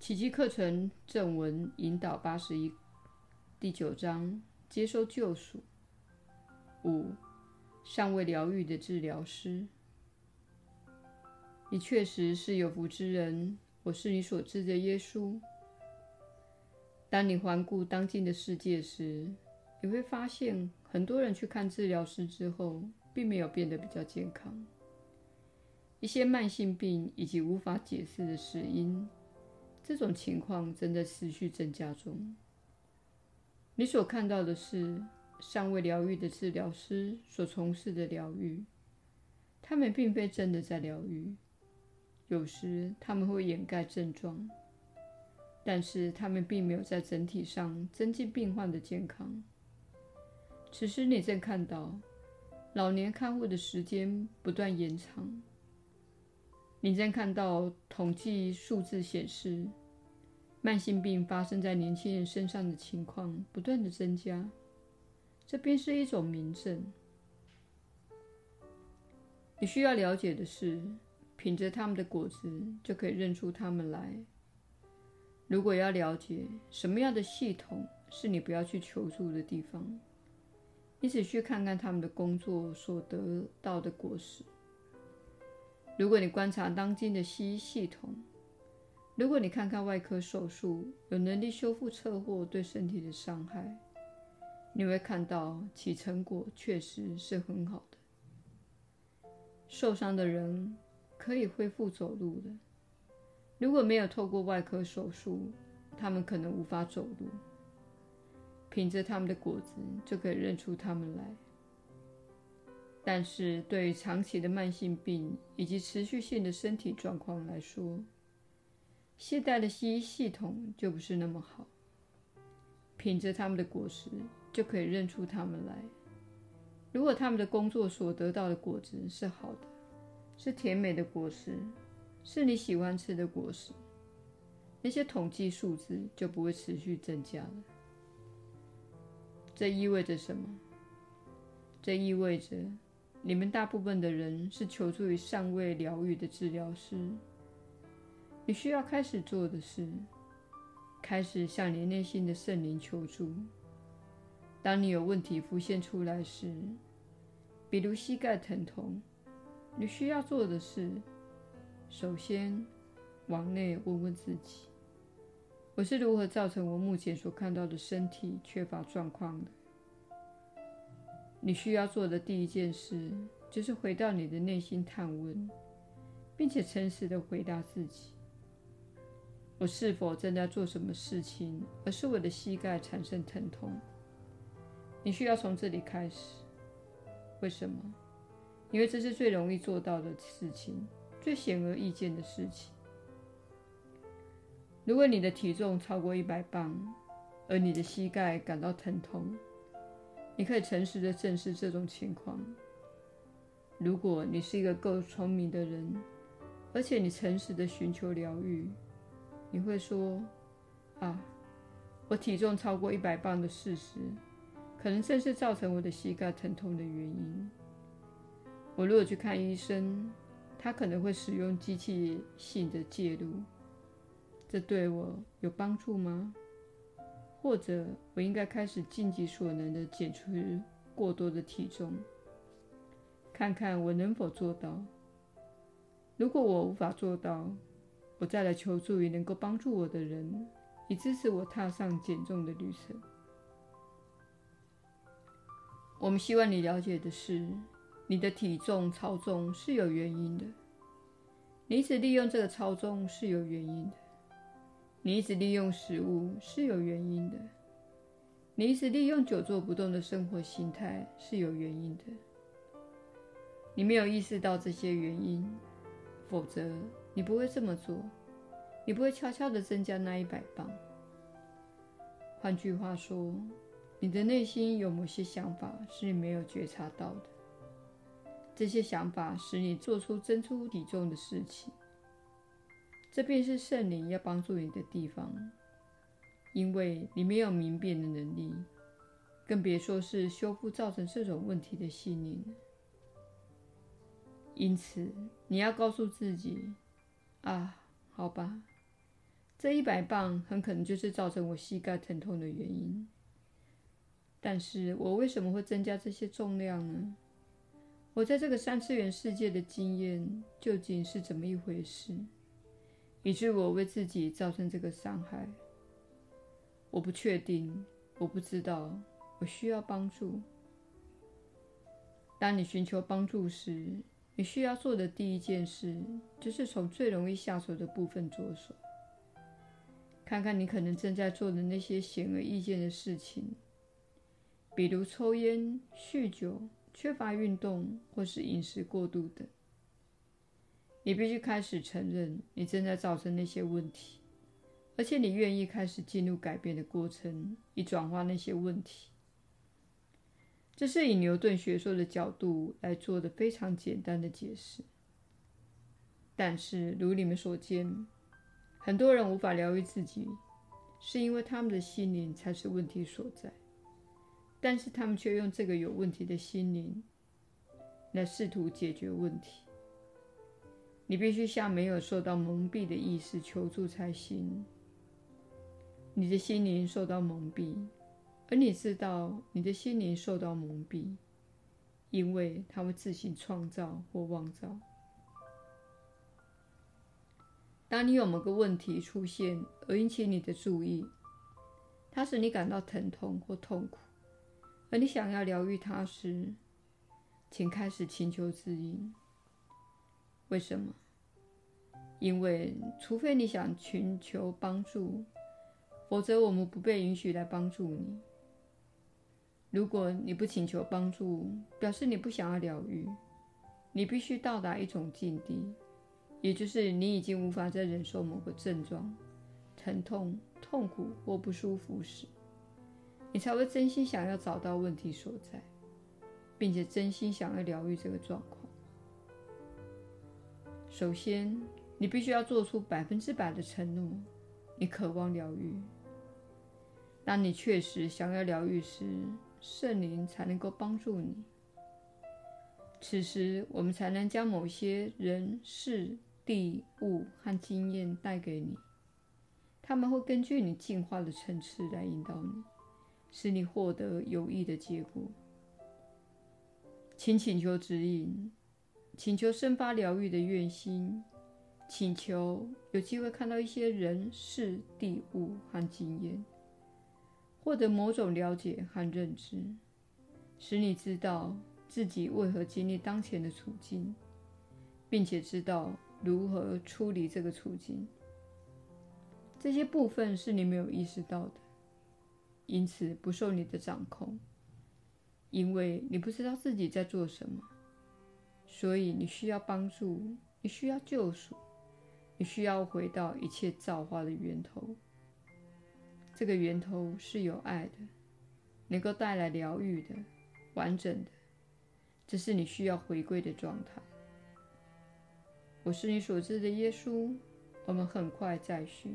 奇迹课程正文引导八十一，第九章：接受救赎。五、尚未疗愈的治疗师。你确实是有福之人，我是你所知的耶稣。当你环顾当今的世界时，你会发现，很多人去看治疗师之后，并没有变得比较健康。一些慢性病以及无法解释的死因。这种情况正在持续增加中。你所看到的是尚未疗愈的治疗师所从事的疗愈，他们并非真的在疗愈。有时他们会掩盖症状，但是他们并没有在整体上增进病患的健康。此时你正看到老年看护的时间不断延长。你正看到统计数字显示，慢性病发生在年轻人身上的情况不断的增加，这便是一种明证。你需要了解的是，品着他们的果子，就可以认出他们来。如果要了解什么样的系统是你不要去求助的地方，你只需看看他们的工作所得到的果实。如果你观察当今的西医系统，如果你看看外科手术有能力修复车祸对身体的伤害，你会看到其成果确实是很好的。受伤的人可以恢复走路的。如果没有透过外科手术，他们可能无法走路。凭着他们的果子就可以认出他们来。但是，对于长期的慢性病以及持续性的身体状况来说，懈怠的西医系统就不是那么好。品着他们的果实，就可以认出他们来。如果他们的工作所得到的果子是好的，是甜美的果实，是你喜欢吃的果实，那些统计数字就不会持续增加了。这意味着什么？这意味着。你们大部分的人是求助于尚未疗愈的治疗师。你需要开始做的是，开始向你内心的圣灵求助。当你有问题浮现出来时，比如膝盖疼痛，你需要做的是，首先往内问问自己：我是如何造成我目前所看到的身体缺乏状况的？你需要做的第一件事，就是回到你的内心探问，并且诚实的回答自己：我是否正在做什么事情，而是我的膝盖产生疼痛？你需要从这里开始。为什么？因为这是最容易做到的事情，最显而易见的事情。如果你的体重超过一百磅，而你的膝盖感到疼痛，你可以诚实的正视这种情况。如果你是一个够聪明的人，而且你诚实的寻求疗愈，你会说：“啊，我体重超过一百磅的事实，可能正是造成我的膝盖疼痛的原因。我如果去看医生，他可能会使用机器性的介入，这对我有帮助吗？”或者，我应该开始尽己所能的减除过多的体重，看看我能否做到。如果我无法做到，我再来求助于能够帮助我的人，以支持我踏上减重的旅程。我们希望你了解的是，你的体重超重是有原因的，你一直利用这个超重是有原因的。你一直利用食物是有原因的，你一直利用久坐不动的生活形态是有原因的。你没有意识到这些原因，否则你不会这么做，你不会悄悄地增加那一百磅。换句话说，你的内心有某些想法是你没有觉察到的，这些想法使你做出增粗体重的事情。这便是圣灵要帮助你的地方，因为你没有明辨的能力，更别说是修复造成这种问题的信念。因此，你要告诉自己：“啊，好吧，这一百磅很可能就是造成我膝盖疼痛的原因。但是我为什么会增加这些重量呢？我在这个三次元世界的经验究竟是怎么一回事，以致我为自己造成这个伤害？我不确定，我不知道，我需要帮助。当你寻求帮助时，你需要做的第一件事就是从最容易下手的部分着手，看看你可能正在做的那些显而易见的事情。比如抽烟、酗酒、缺乏运动或是饮食过度等，你必须开始承认你正在造成那些问题，而且你愿意开始进入改变的过程，以转化那些问题。这是以牛顿学说的角度来做的非常简单的解释。但是，如你们所见，很多人无法疗愈自己，是因为他们的心灵才是问题所在。但是他们却用这个有问题的心灵来试图解决问题。你必须向没有受到蒙蔽的意识求助才行。你的心灵受到蒙蔽，而你知道你的心灵受到蒙蔽，因为它会自行创造或妄造。当你有某个问题出现而引起你的注意，它使你感到疼痛或痛苦。而你想要疗愈它时，请开始请求指引。为什么？因为除非你想寻求帮助，否则我们不被允许来帮助你。如果你不请求帮助，表示你不想要疗愈。你必须到达一种境地，也就是你已经无法再忍受某个症状、疼痛、痛苦或不舒服时。你才会真心想要找到问题所在，并且真心想要疗愈这个状况。首先，你必须要做出百分之百的承诺，你渴望疗愈。当你确实想要疗愈时，圣灵才能够帮助你。此时，我们才能将某些人、事、地、物和经验带给你，他们会根据你进化的层次来引导你。使你获得有益的结果，请请求指引，请求生发疗愈的愿心，请求有机会看到一些人、事、地、物和经验，获得某种了解和认知，使你知道自己为何经历当前的处境，并且知道如何处理这个处境。这些部分是你没有意识到的。因此不受你的掌控，因为你不知道自己在做什么，所以你需要帮助，你需要救赎，你需要回到一切造化的源头。这个源头是有爱的，能够带来疗愈的、完整的，这是你需要回归的状态。我是你所知的耶稣，我们很快再续。